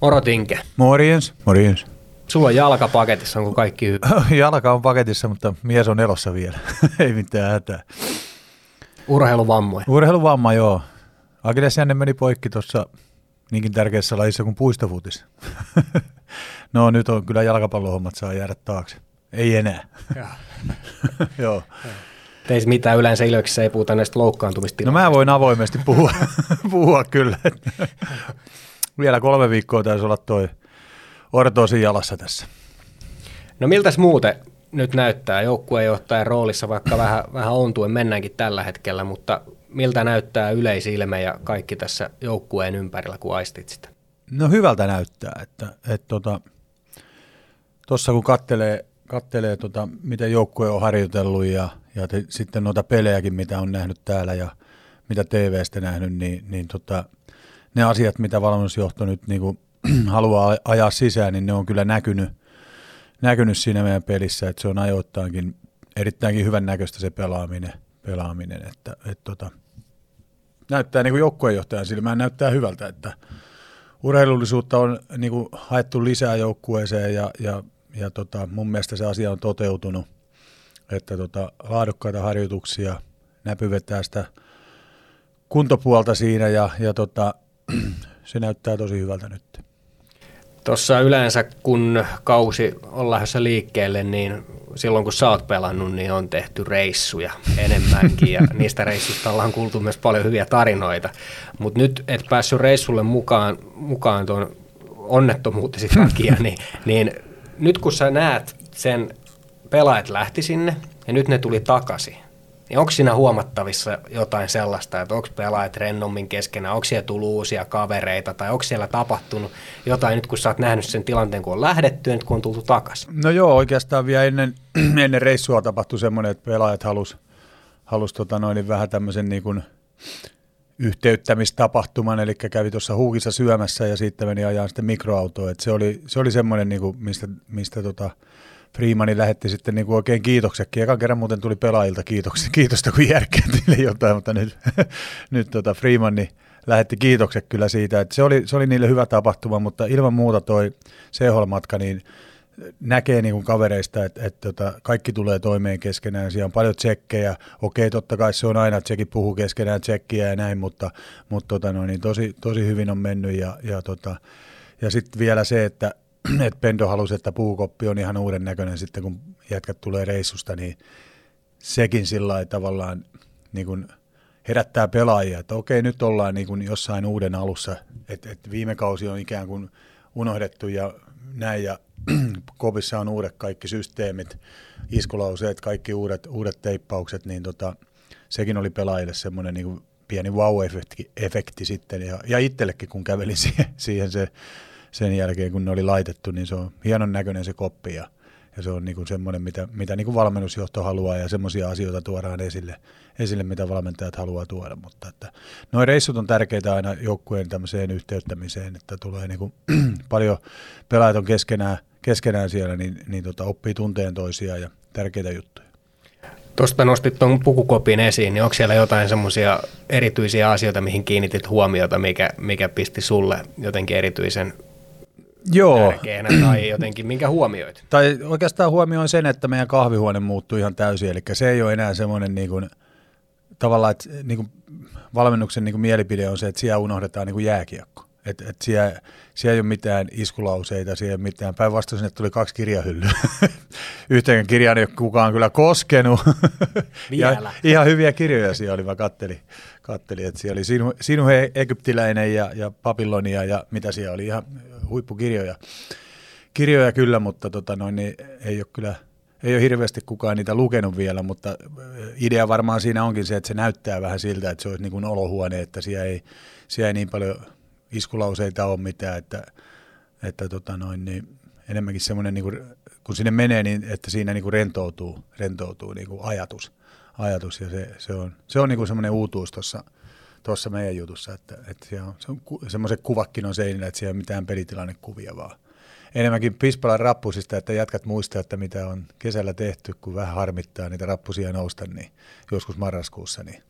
Moro Tinke. Morjens, morjens. Sulla on jalka paketissa, onko kaikki hyvin? Jalka on paketissa, mutta mies on elossa vielä. Ei mitään hätää. Urheiluvammoja. Urheiluvamma, joo. Akiles jänne meni poikki tuossa niinkin tärkeässä lajissa kuin puistofutis. no nyt on kyllä jalkapallohommat saa jäädä taakse. Ei enää. joo. Teis mitään yleensä Ilveksessä ei puhuta näistä loukkaantumista. No mä voin avoimesti puhua, puhua kyllä. Vielä kolme viikkoa taisi olla toi ortoosin jalassa tässä. No miltäs muuten nyt näyttää joukkueenjohtajan roolissa, vaikka vähän, vähän ontuen mennäänkin tällä hetkellä, mutta miltä näyttää yleisilme ja kaikki tässä joukkueen ympärillä, kun aistit sitä? No hyvältä näyttää, että tuossa et, tota, tossa kun kattelee, kattelee tota, miten joukkue on harjoitellut ja, ja te, sitten noita pelejäkin, mitä on nähnyt täällä ja mitä TVstä nähnyt, niin, niin tota, ne asiat, mitä valmennusjohto nyt niin kuin, haluaa ajaa sisään, niin ne on kyllä näkynyt, näkynyt siinä meidän pelissä, että se on ajoittaankin erittäinkin hyvän näköistä se pelaaminen, pelaaminen että, että tota, näyttää niin joukkueenjohtajan silmään näyttää hyvältä, että urheilullisuutta on niin kuin haettu lisää joukkueeseen ja, ja, ja tota, mun mielestä se asia on toteutunut, että tota, laadukkaita harjoituksia, näpyvetää sitä kuntopuolta siinä ja, ja tota, se näyttää tosi hyvältä nyt. Tuossa yleensä kun kausi on lähdössä liikkeelle, niin silloin kun sä oot pelannut, niin on tehty reissuja enemmänkin ja niistä reissuista ollaan kuultu myös paljon hyviä tarinoita. Mutta nyt et päässyt reissulle mukaan, mukaan tuon onnettomuutesi takia, niin, niin nyt kun sä näet sen pelaajat lähti sinne ja nyt ne tuli takaisin, niin onko siinä huomattavissa jotain sellaista, että onko pelaajat rennommin keskenään, onko siellä tullut uusia kavereita tai onko siellä tapahtunut jotain nyt, kun sä oot nähnyt sen tilanteen, kun on lähdetty ja nyt kun on tultu takaisin? No joo, oikeastaan vielä ennen, ennen reissua tapahtui semmoinen, että pelaajat halus, halus tota noin, niin vähän tämmöisen niin kuin yhteyttämistapahtuman, eli kävi tuossa huukissa syömässä ja sitten meni ajaa sitten mikroautoa. Et se oli, se oli semmoinen, niin kuin, mistä, mistä tota, Freemani lähetti sitten niin kuin oikein kiitoksetkin. Ekan kerran muuten tuli pelaajilta kiitoksia, kiitosta, kun järkkääntiin jotain, mutta nyt, nyt tota Freemani lähetti kiitokset kyllä siitä, että se oli, se oli niille hyvä tapahtuma, mutta ilman muuta toi CHL-matka, niin näkee niin kuin kavereista, että, että, että tota, kaikki tulee toimeen keskenään, siellä on paljon tsekkejä, okei totta kai se on aina, että sekin puhuu keskenään tsekkiä ja näin, mutta, mutta tota, no, niin tosi, tosi hyvin on mennyt ja, ja, tota, ja sitten vielä se, että että Pendo halusi, että puukoppi on ihan uuden näköinen sitten, kun jätkät tulee reissusta, niin sekin sillä tavallaan niin kuin herättää pelaajia, että okei, nyt ollaan niin kuin jossain uuden alussa, että, että viime kausi on ikään kuin unohdettu ja näin, ja kopissa on uudet kaikki systeemit, iskulauseet, kaikki uudet, uudet teippaukset, niin tota, sekin oli pelaajille semmoinen niin pieni wow-efekti efekti sitten, ja, ja itsellekin kun kävelin siihen, siihen se sen jälkeen, kun ne oli laitettu, niin se on hienon näköinen se koppi ja, ja se on niin kuin semmoinen, mitä, mitä niin kuin valmennusjohto haluaa ja semmoisia asioita tuodaan esille, esille, mitä valmentajat haluaa tuoda. Mutta että noin reissut on tärkeitä aina joukkueen tämmöiseen yhteyttämiseen, että tulee niin kuin, paljon pelaajat on keskenään, keskenään siellä, niin, niin tota, oppii tunteen toisiaan ja tärkeitä juttuja. Tuosta nostit tuon pukukopin esiin, niin onko siellä jotain semmoisia erityisiä asioita, mihin kiinnitit huomiota, mikä, mikä pisti sulle jotenkin erityisen Joo. tärkeänä tai jotenkin, minkä huomioit? Tai oikeastaan huomioin sen, että meidän kahvihuone muuttui ihan täysin, eli se ei ole enää semmoinen niin kuin, tavallaan, että niin kuin valmennuksen niin kuin mielipide on se, että siellä unohdetaan niin kuin jääkiekko. Että et siellä, siellä ei ole mitään iskulauseita, siellä ei ole mitään. Päinvastoin sinne tuli kaksi kirjahyllyä. Yhteen kirjaan ei ole kukaan kyllä koskenut. ja ihan hyviä kirjoja siellä oli, mä kattelin, kattelin että siellä oli Sinu, Sinu Egyptiläinen ja, ja Babylonia ja mitä siellä oli, ihan huippukirjoja. Kirjoja kyllä, mutta tota noin, niin ei ole kyllä ei ole hirveästi kukaan niitä lukenut vielä, mutta idea varmaan siinä onkin se, että se näyttää vähän siltä, että se olisi niin kuin olohuone, että siellä ei, siellä ei niin paljon iskulauseita ole mitään, että, että tota noin, niin enemmänkin semmoinen, niin kun sinne menee, niin että siinä niin kuin rentoutuu, rentoutuu niin kuin ajatus, ajatus ja se, se on, se on niin kuin semmoinen uutuus tuossa tuossa meidän jutussa, että, että on, se on semmoiset kuvakin on seinillä, että siellä ei ole mitään pelitilannekuvia vaan. Enemmänkin Pispalan rappusista, että jatkat muistaa, että mitä on kesällä tehty, kun vähän harmittaa niitä rappusia nousta, niin joskus marraskuussa. Niin,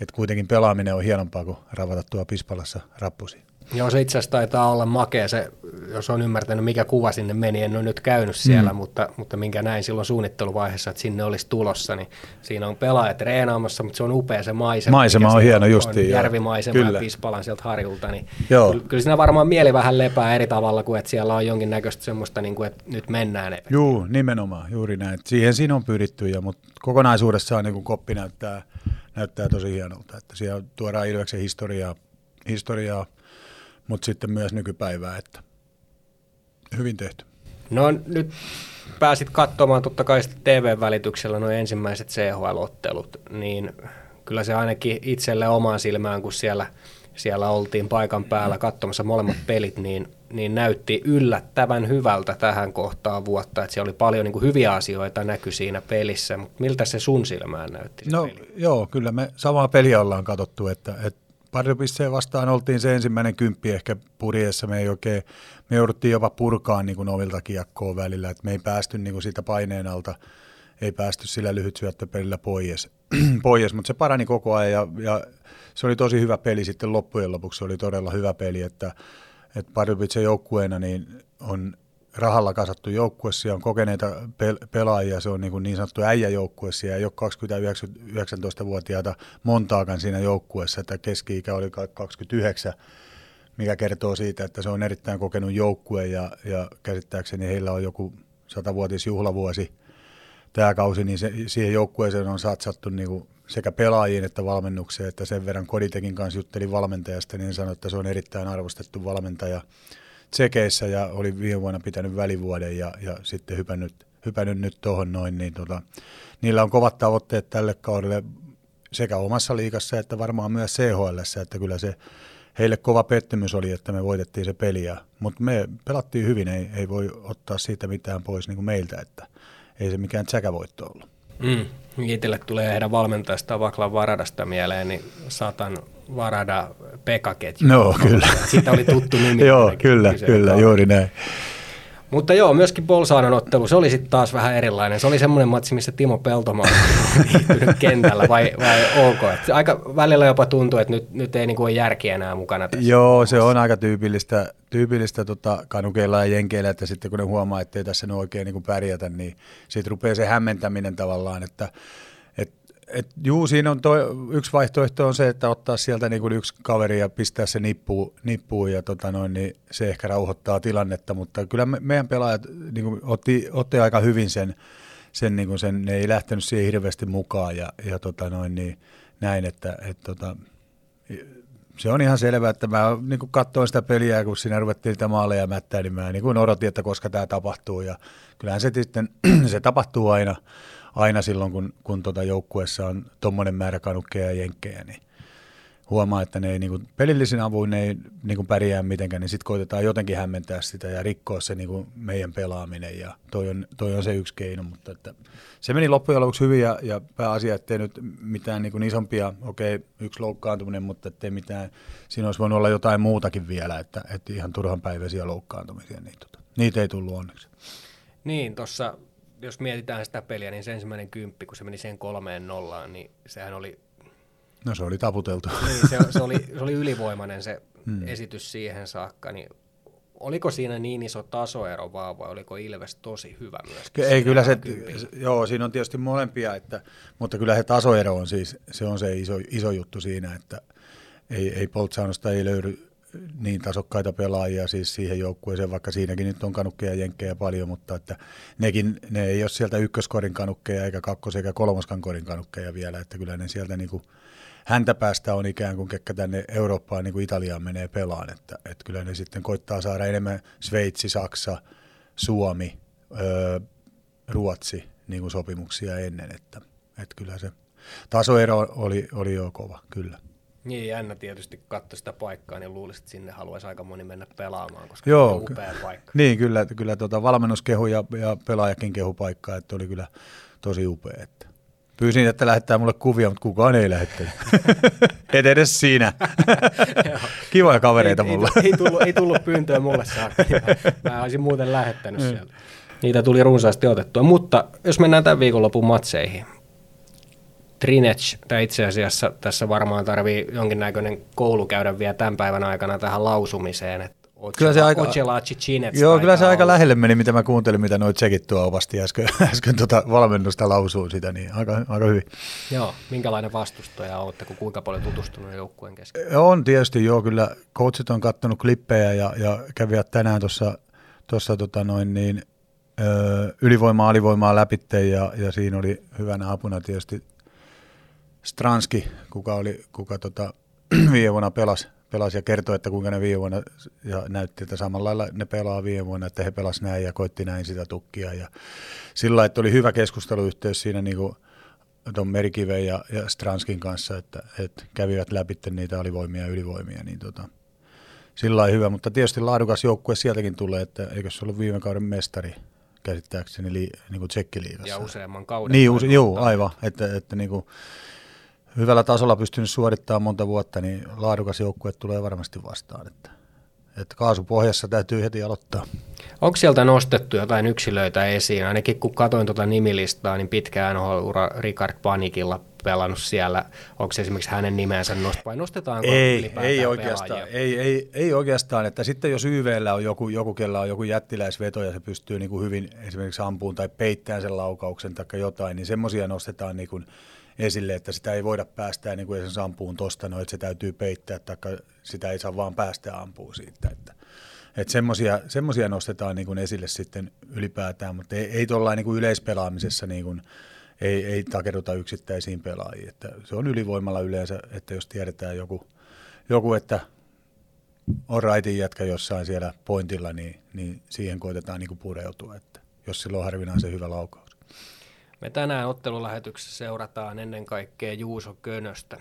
että kuitenkin pelaaminen on hienompaa kuin ravata tuo Pispalassa rappusia. Joo, se itse asiassa taitaa olla makea se jos on ymmärtänyt, mikä kuva sinne meni, en ole nyt käynyt siellä, mm. mutta, mutta minkä näin silloin suunnitteluvaiheessa, että sinne olisi tulossa, niin siinä on pelaajat treenaamassa, mutta se on upea se maisema. Maisema on hieno justiin. Järvimaisema kyllä. ja Pispalan sieltä harjulta, niin Joo. Kyllä, kyllä siinä varmaan mieli vähän lepää eri tavalla kuin, että siellä on jonkinnäköistä semmoista, niin kuin, että nyt mennään. Joo, nimenomaan, juuri näin. Siihen siinä on pyritty, ja, mutta kokonaisuudessaan niin kuin koppi näyttää, näyttää tosi hienolta, että siellä tuodaan Ilveksen historiaa, historiaa mutta sitten myös nykypäivää, että hyvin tehty. No nyt pääsit katsomaan totta kai TV-välityksellä nuo ensimmäiset CHL-ottelut, niin kyllä se ainakin itselle omaan silmään, kun siellä, siellä oltiin paikan päällä katsomassa molemmat pelit, niin, niin näytti yllättävän hyvältä tähän kohtaan vuotta, että siellä oli paljon niin kuin hyviä asioita näky siinä pelissä, mutta miltä se sun silmään näytti? No peli? joo, kyllä me samaa peliä ollaan katsottu, että, että Pardubisseen vastaan oltiin se ensimmäinen kymppi ehkä purjeessa. Me ei oikein, me jouduttiin jopa purkaa niin kuin ovilta kiekkoa välillä, että me ei päästy niin kuin siitä paineen alta, ei päästy sillä lyhyt syöttöpelillä pois, pois. Mutta se parani koko ajan ja, ja, se oli tosi hyvä peli. Sitten loppujen lopuksi, se oli todella hyvä peli, että, että Pardubitsen joukkueena niin on rahalla kasattu joukkue, siellä on kokeneita pel- pelaajia, se on niin, kuin niin sanottu äijäjoukkue, siellä ei ole 20-19-vuotiaita montaakaan siinä joukkueessa, että keski-ikä oli 29, mikä kertoo siitä, että se on erittäin kokenut joukkue ja, ja käsittääkseni heillä on joku satavuotisjuhlavuosi tämä kausi, niin se, siihen joukkueeseen on satsattu niin kuin sekä pelaajiin että valmennukseen, että sen verran Koditekin kanssa juttelin valmentajasta, niin sanoi, että se on erittäin arvostettu valmentaja Tsekeissä ja oli viime vuonna pitänyt välivuoden ja, ja sitten hypännyt, hypännyt nyt tuohon noin, niin tota, niillä on kovat tavoitteet tälle kaudelle sekä omassa liigassa että varmaan myös CHL, että kyllä se heille kova pettymys oli, että me voitettiin se peliä, mutta me pelattiin hyvin, ei, ei voi ottaa siitä mitään pois niin kuin meiltä, että ei se mikään tsäkävoitto ollut. Mm. Itselle tulee heidän valmentajasta Vaklan Varadasta mieleen, niin saatan Varada Pekaketju. No, kyllä. Siitä oli tuttu nimi. joo, kyllä, kyllä, juuri näin. Mutta joo, myöskin Bolsaanan ottelu, se oli sitten taas vähän erilainen. Se oli semmoinen matsi, missä Timo Peltomaa viihtynyt kentällä, vai, vai ok? Et aika välillä jopa tuntuu, että nyt, nyt ei niinku ole järki enää mukana tässä. Joo, se on aika tyypillistä, tyypillistä tota, kanukeilla ja jenkeillä, että sitten kun ne huomaa, että ei tässä nyt oikein niinku pärjätä, niin sitten rupeaa se hämmentäminen tavallaan, että et, juu, siinä on toi, yksi vaihtoehto on se, että ottaa sieltä niin yksi kaveri ja pistää se nippuun, nippuun ja tota noin, niin se ehkä rauhoittaa tilannetta, mutta kyllä me, meidän pelaajat niin otti, otti, aika hyvin sen, sen, niin sen, ne ei lähtenyt siihen hirveästi mukaan ja, ja tota noin, niin näin, että et, tota, se on ihan selvää, että mä niin katsoin sitä peliä, kun siinä ruvettiin niitä maaleja mättää, niin mä niin odotin, että koska tämä tapahtuu. Ja kyllähän se sitten, se tapahtuu aina, aina silloin, kun, kun tota joukkueessa on tuommoinen määrä kanukkeja ja jenkkejä, niin huomaa, että ne ei niin kuin, pelillisin avuin ne ei niin kuin pärjää mitenkään, niin sitten koitetaan jotenkin hämmentää sitä ja rikkoa se niin kuin meidän pelaaminen ja toi on, toi on se yksi keino, mutta että se meni loppujen lopuksi hyvin ja, ja pääasia, ettei nyt mitään niin kuin isompia, okei okay, yksi loukkaantuminen, mutta ettei mitään, siinä olisi voinut olla jotain muutakin vielä, että, että ihan turhan päiväisiä loukkaantumisia, niin tota, niitä ei tullut onneksi. Niin, tuossa jos mietitään sitä peliä, niin se ensimmäinen kymppi, kun se meni sen kolmeen nollaan, niin sehän oli... No se oli taputeltu. Niin, se, se, oli, se oli ylivoimainen se hmm. esitys siihen saakka, niin oliko siinä niin iso tasoero vaan vai oliko Ilves tosi hyvä myös? Ei kyllä se, joo, siinä on tietysti molempia, että, mutta kyllä se tasoero on siis, se on se iso, iso juttu siinä, että ei, ei Poltsaunosta ei löydy niin tasokkaita pelaajia siis siihen joukkueeseen, vaikka siinäkin nyt on kanukkeja ja jenkkejä paljon, mutta että nekin, ne ei ole sieltä ykköskorin kanukkeja eikä kakkos- eikä kolmoskan korin kanukkeja vielä, että kyllä ne sieltä niin kuin häntä päästä on ikään kuin kekkä tänne Eurooppaan niin kuin Italiaan menee pelaan, että, että kyllä ne sitten koittaa saada enemmän Sveitsi, Saksa, Suomi, öö, Ruotsi niin kuin sopimuksia ennen, että, että kyllä se tasoero oli, oli jo kova, kyllä. Niin, jännä tietysti katsoa sitä paikkaa, niin luulisin, että sinne haluaisi aika moni mennä pelaamaan, koska Joo, on upea paikka. Niin, kyllä, kyllä tuota, valmennuskehu ja, ja pelaajakin kehu paikkaa, että oli kyllä tosi upea. Että. Pyysin, että lähettää mulle kuvia, mutta kukaan ei lähettänyt. Et edes siinä. Kivoja kavereita ei, mulla. Ei, ei, tullut, ei tullut pyyntöä mulle saakka. Mä, mä olisin muuten lähettänyt mm. sieltä. Niitä tuli runsaasti otettua. Mutta jos mennään tämän viikonlopun matseihin. Trinech, tai itse asiassa tässä varmaan tarvii jonkinnäköinen koulu käydä vielä tämän päivän aikana tähän lausumiseen, että Kyllä se aika, joo, kyllä se aika lähelle meni, mitä mä kuuntelin, mitä noit tsekit tuo ovasti äsken, äsken tuota valmennusta lausuu sitä, niin aika, aika hyvin. Joo, minkälainen vastustaja olette, kun kuinka paljon tutustunut joukkueen kesken? On tietysti, joo, kyllä coachit on kattonut klippejä ja, ja kävivät tänään tuossa tuossa tota noin niin, ylivoimaa, alivoimaa läpitte ja, ja siinä oli hyvänä apuna tietysti Stranski, kuka, oli, kuka tota, viime vuonna pelasi, pelasi ja kertoi, että kuinka ne viime vuonna ja näytti, että samalla lailla ne pelaa viime vuonna, että he pelasivat näin ja koitti näin sitä tukkia. Ja sillä että oli hyvä keskusteluyhteys siinä niin kuin tuon Merikiven ja, ja Stranskin kanssa, että, että kävivät läpi niitä alivoimia ja ylivoimia, niin tota, sillä hyvä, mutta tietysti laadukas joukkue sieltäkin tulee, että eikö se ollut viime kauden mestari käsittääkseni li, niin kuin tsekkiliigassa. Ja useamman kauden. Niin, use, joo, aivan, että, että niin kuin, hyvällä tasolla pystynyt suorittamaan monta vuotta, niin laadukas joukkue tulee varmasti vastaan. Että, että kaasupohjassa täytyy heti aloittaa. Onko sieltä nostettu jotain yksilöitä esiin? Ainakin kun katsoin tuota nimilistaa, niin pitkään ura Ricard Panikilla pelannut siellä. Onko se esimerkiksi hänen nimensä nost vai nostetaanko ei, ei oikeastaan, ei, ei, ei, oikeastaan, että sitten jos YVllä on joku, joku kella on joku jättiläisveto ja se pystyy niin kuin hyvin esimerkiksi ampuun tai peittämään sen laukauksen tai jotain, niin semmoisia nostetaan niin kuin esille, että sitä ei voida päästää niin kuin esimerkiksi ampuun tuosta, no, että se täytyy peittää, tai sitä ei saa vaan päästä ampuun siitä. Että, että semmoisia, semmoisia nostetaan niin kuin esille sitten ylipäätään, mutta ei, ei tuollain niin kuin yleispelaamisessa niin kuin, ei, ei takeruta yksittäisiin pelaajiin. Että se on ylivoimalla yleensä, että jos tiedetään joku, joku että on raitin jätkä jossain siellä pointilla, niin, niin siihen koitetaan niin kuin pureutua, että jos sillä on harvinaisen hyvä laukaus. Me tänään ottelulähetyksessä seurataan ennen kaikkea Juuso Könöstä.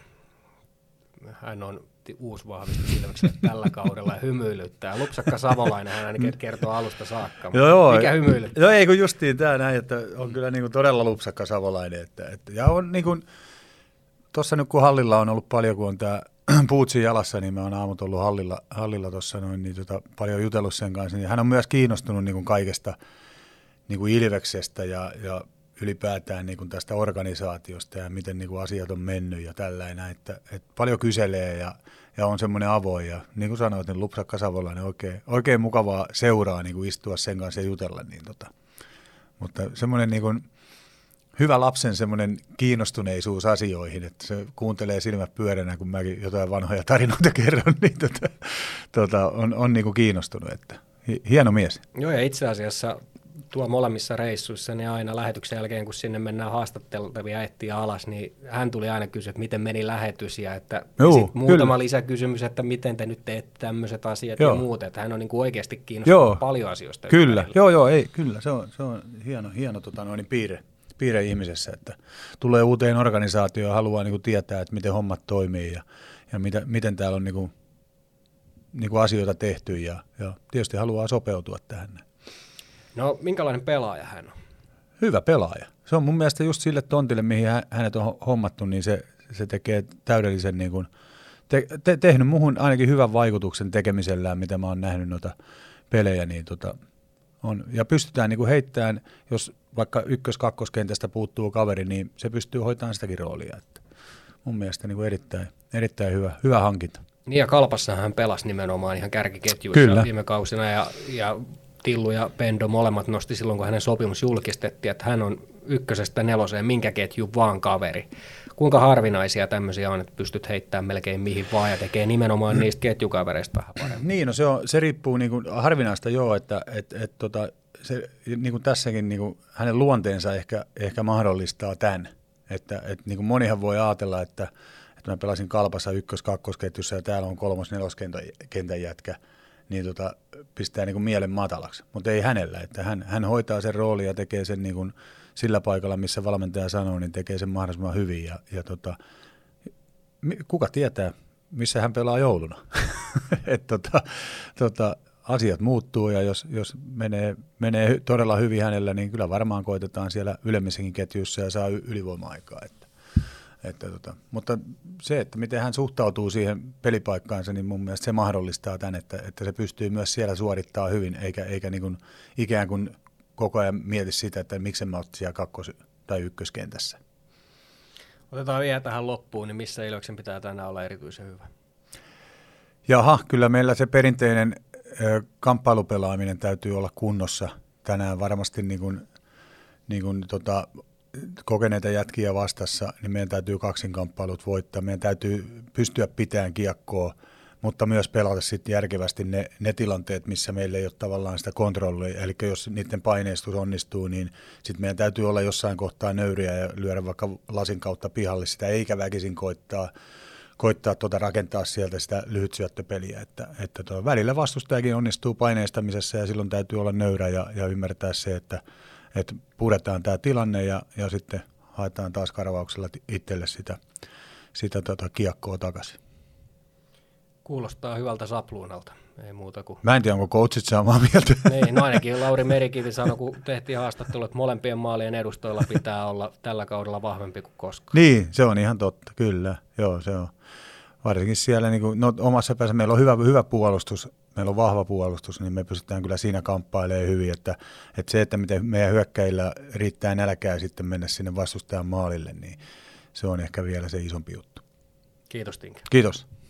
Hän on uusi vahvistus tällä kaudella ja hymyilyttää. Lupsakka Savolainen hän ainakin kertoo alusta saakka. Joo, joo. Mikä hymyilyttää? Joo, ei kun justiin tämä näin, että on kyllä niin kuin todella Lupsakka Savolainen. Että, että, ja on niin kuin, tuossa nyt kun hallilla on ollut paljon, kun on tämä puutsi jalassa, niin me on aamut ollut hallilla, hallilla tuossa noin, niin tota, paljon jutellut sen kanssa. Niin hän on myös kiinnostunut niin kuin kaikesta niin kuin Ilveksestä ja, ja ylipäätään niin kuin tästä organisaatiosta ja miten niin kuin asiat on mennyt ja tällainen, että, että paljon kyselee ja, ja on semmoinen avoin ja niin kuin sanoit, niin Lupsakka Savolainen oikein, oikein mukavaa seuraa niin kuin istua sen kanssa ja jutella. Niin tota. Mutta semmoinen niin kuin, hyvä lapsen semmoinen kiinnostuneisuus asioihin, että se kuuntelee silmät pyöränä, kun mäkin jotain vanhoja tarinoita kerron, niin tota, tota, on, on niin kuin kiinnostunut. Että hieno mies. Joo, ja itse asiassa tuo molemmissa reissuissa, niin aina lähetyksen jälkeen, kun sinne mennään haastatteltavia etsiä alas, niin hän tuli aina kysyä, että miten meni lähetys ja että Juu, sit muutama kyllä. lisäkysymys, että miten te nyt teette tämmöiset asiat joo. ja muut, että hän on niin kuin oikeasti kiinnostunut joo. paljon asioista. Kyllä, joo joo, ei, kyllä, se on, se on hieno, hieno tota, noin, piirre, piirre ihmisessä, että tulee uuteen organisaatioon ja haluaa niin kuin tietää, että miten hommat toimii ja, ja mitä, miten täällä on niin kuin, niin kuin asioita tehty ja, ja tietysti haluaa sopeutua tähän. No, minkälainen pelaaja hän on? Hyvä pelaaja. Se on mun mielestä just sille tontille, mihin hänet on hommattu, niin se, se tekee täydellisen, niin kuin, te, te, tehnyt muhun ainakin hyvän vaikutuksen tekemisellään, mitä mä oon nähnyt noita pelejä, niin tota, on, ja pystytään niin kuin heittämään, jos vaikka ykkös-kakkoskentästä puuttuu kaveri, niin se pystyy hoitamaan sitäkin roolia. Että mun mielestä niin kuin erittäin, erittäin hyvä, hyvä hankinta. Niin ja Kalpassa hän pelasi nimenomaan ihan kärkiketjuissa Kyllä. viime kausina ja, ja Tillu ja Pendo molemmat nosti silloin, kun hänen sopimus julkistettiin, että hän on ykkösestä neloseen, minkä ketju vaan kaveri. Kuinka harvinaisia tämmöisiä on, että pystyt heittämään melkein mihin vaan ja tekee nimenomaan niistä ketjukavereista vähän paremmin? Niin, no se, on, se riippuu niin kuin, harvinaista joo, että et, et, tota, se, niin kuin tässäkin niin kuin, hänen luonteensa ehkä, ehkä mahdollistaa tämän. Että et, niin kuin monihan voi ajatella, että, että mä pelasin kalpassa ykkös-kakkosketjussa ja täällä on kolmos-neloskentän jätkä – niin tota, pistää niin kuin mielen matalaksi. Mutta ei hänellä, että hän, hän hoitaa sen roolin ja tekee sen niin kuin sillä paikalla, missä valmentaja sanoo, niin tekee sen mahdollisimman hyvin. Ja, ja tota, kuka tietää, missä hän pelaa jouluna. Et tota, tota, asiat muuttuu ja jos, jos menee, menee todella hyvin hänellä, niin kyllä varmaan koitetaan siellä ylemmissäkin ketjuissa ja saa ylivoima-aikaa. Että että tota, mutta se, että miten hän suhtautuu siihen pelipaikkaansa, niin mun mielestä se mahdollistaa tämän, että, että se pystyy myös siellä suorittaa hyvin, eikä, eikä niin kuin ikään kuin koko ajan mieti sitä, että miksi mä siellä kakkos- tai ykköskentässä. Otetaan vielä tähän loppuun, niin missä Iloksen pitää tänään olla erityisen hyvä? Jaha, kyllä meillä se perinteinen kamppailupelaaminen täytyy olla kunnossa tänään varmasti niin kuin, niin kuin tota, kokeneita jätkiä vastassa, niin meidän täytyy kaksinkamppailut voittaa. Meidän täytyy pystyä pitämään kiekkoa, mutta myös pelata sitten järkevästi ne, ne tilanteet, missä meillä ei ole tavallaan sitä kontrollia. Eli jos niiden paineistus onnistuu, niin sitten meidän täytyy olla jossain kohtaa nöyriä ja lyödä vaikka lasin kautta pihalle sitä, eikä väkisin koittaa koittaa tuota rakentaa sieltä sitä lyhytsyöttöpeliä. Että, että tuo, välillä vastustajakin onnistuu paineistamisessa ja silloin täytyy olla nöyrä ja, ja ymmärtää se, että, että puretaan tämä tilanne ja, ja sitten haetaan taas karvauksella itselle sitä, sitä tota kiekkoa takaisin. Kuulostaa hyvältä sapluunalta. Ei muuta kuin... Mä en tiedä, onko coachit samaa mieltä. Niin, no ainakin Lauri Merikivi sanoi, kun tehtiin haastattelu, että molempien maalien edustoilla pitää olla tällä kaudella vahvempi kuin koskaan. Niin, se on ihan totta, kyllä. Joo, se on. Varsinkin siellä niin kuin, no, omassa päässä meillä on hyvä, hyvä puolustus, meillä on vahva puolustus, niin me pystytään kyllä siinä kamppailemaan hyvin. Että, että se, että miten meidän hyökkäillä riittää nälkää sitten mennä sinne vastustajan maalille, niin se on ehkä vielä se isompi juttu. Kiitos Tinkä. Kiitos.